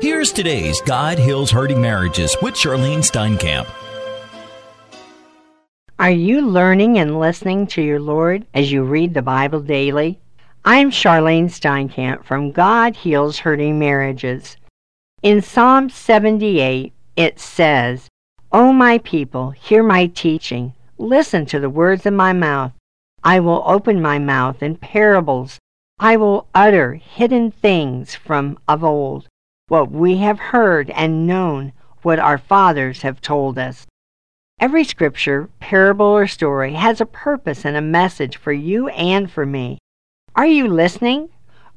Here's today's God Heals Hurting Marriages with Charlene Steinkamp. Are you learning and listening to your Lord as you read the Bible daily? I'm Charlene Steinkamp from God Heals Hurting Marriages. In Psalm 78, it says, O my people, hear my teaching. Listen to the words of my mouth. I will open my mouth in parables. I will utter hidden things from of old what we have heard and known, what our fathers have told us. Every scripture, parable, or story has a purpose and a message for you and for me. Are you listening?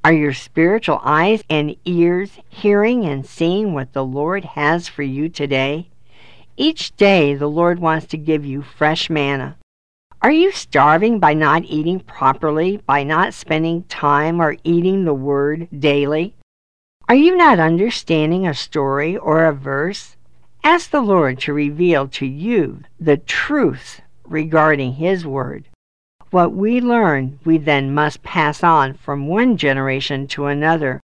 Are your spiritual eyes and ears hearing and seeing what the Lord has for you today? Each day, the Lord wants to give you fresh manna. Are you starving by not eating properly, by not spending time or eating the Word daily? Are you not understanding a story or a verse? Ask the Lord to reveal to you the truths regarding His Word. What we learn, we then must pass on from one generation to another.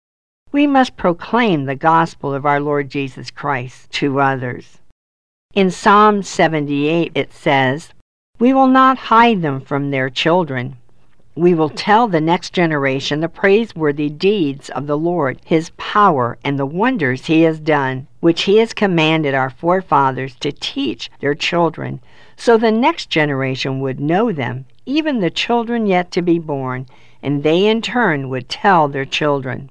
We must proclaim the gospel of our Lord Jesus Christ to others. In Psalm 78 it says, We will not hide them from their children we will tell the next generation the praiseworthy deeds of the Lord, his power, and the wonders he has done, which he has commanded our forefathers to teach their children, so the next generation would know them, even the children yet to be born, and they in turn would tell their children.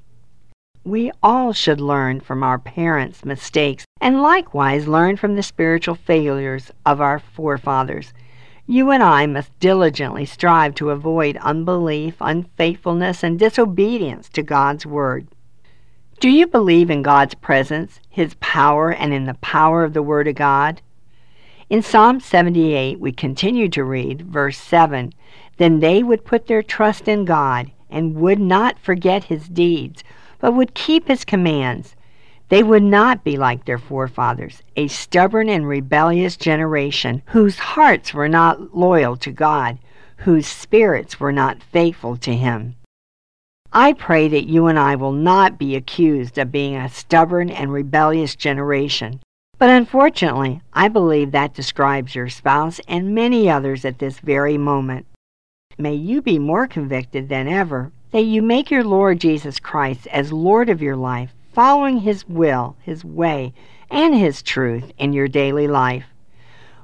We all should learn from our parents' mistakes and likewise learn from the spiritual failures of our forefathers. You and I must diligently strive to avoid unbelief, unfaithfulness, and disobedience to God's Word. Do you believe in God's presence, His power, and in the power of the Word of God? In Psalm 78, we continue to read, verse 7 Then they would put their trust in God, and would not forget His deeds, but would keep His commands. They would not be like their forefathers, a stubborn and rebellious generation whose hearts were not loyal to God, whose spirits were not faithful to Him. I pray that you and I will not be accused of being a stubborn and rebellious generation. But unfortunately, I believe that describes your spouse and many others at this very moment. May you be more convicted than ever that you make your Lord Jesus Christ as Lord of your life following His will, His way, and His truth in your daily life.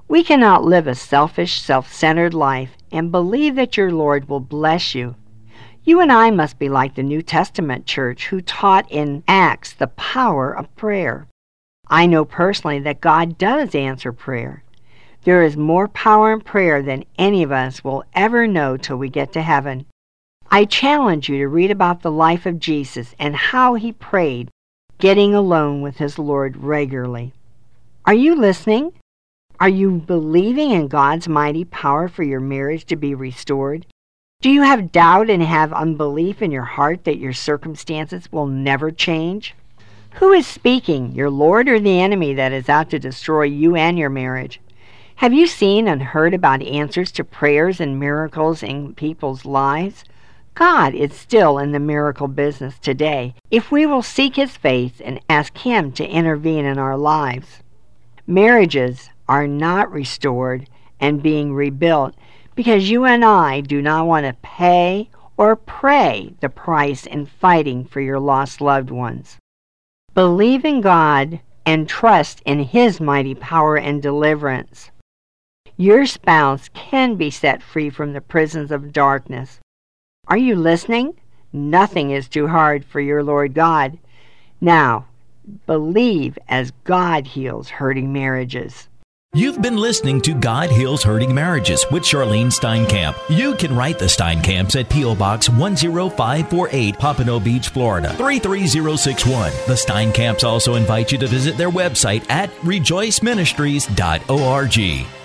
We cannot live a selfish, self centered life and believe that your Lord will bless you. You and I must be like the New Testament church who taught in Acts the power of prayer. I know personally that God does answer prayer. There is more power in prayer than any of us will ever know till we get to heaven. I challenge you to read about the life of Jesus and how he prayed getting alone with his Lord regularly. Are you listening? Are you believing in God's mighty power for your marriage to be restored? Do you have doubt and have unbelief in your heart that your circumstances will never change? Who is speaking, your Lord or the enemy that is out to destroy you and your marriage? Have you seen and heard about answers to prayers and miracles in people's lives? God is still in the miracle business today if we will seek His face and ask Him to intervene in our lives. Marriages are not restored and being rebuilt because you and I do not want to pay or pray the price in fighting for your lost loved ones. Believe in God and trust in His mighty power and deliverance. Your spouse can be set free from the prisons of darkness are you listening? Nothing is too hard for your Lord God. Now, believe as God heals hurting marriages. You've been listening to God Heals Hurting Marriages with Charlene Steinkamp. You can write the Steinkamps at P.O. Box 10548, Pompano Beach, Florida 33061. The Steinkamps also invite you to visit their website at rejoiceministries.org.